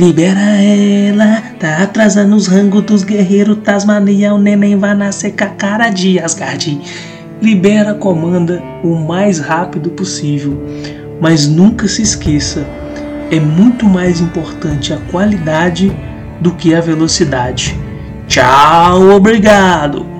Libera ela, tá atrasando os rangos dos guerreiros Tasmania, o neném vai nascer com a cara de Asgard. Libera a comanda o mais rápido possível, mas nunca se esqueça, é muito mais importante a qualidade do que a velocidade. Tchau, obrigado!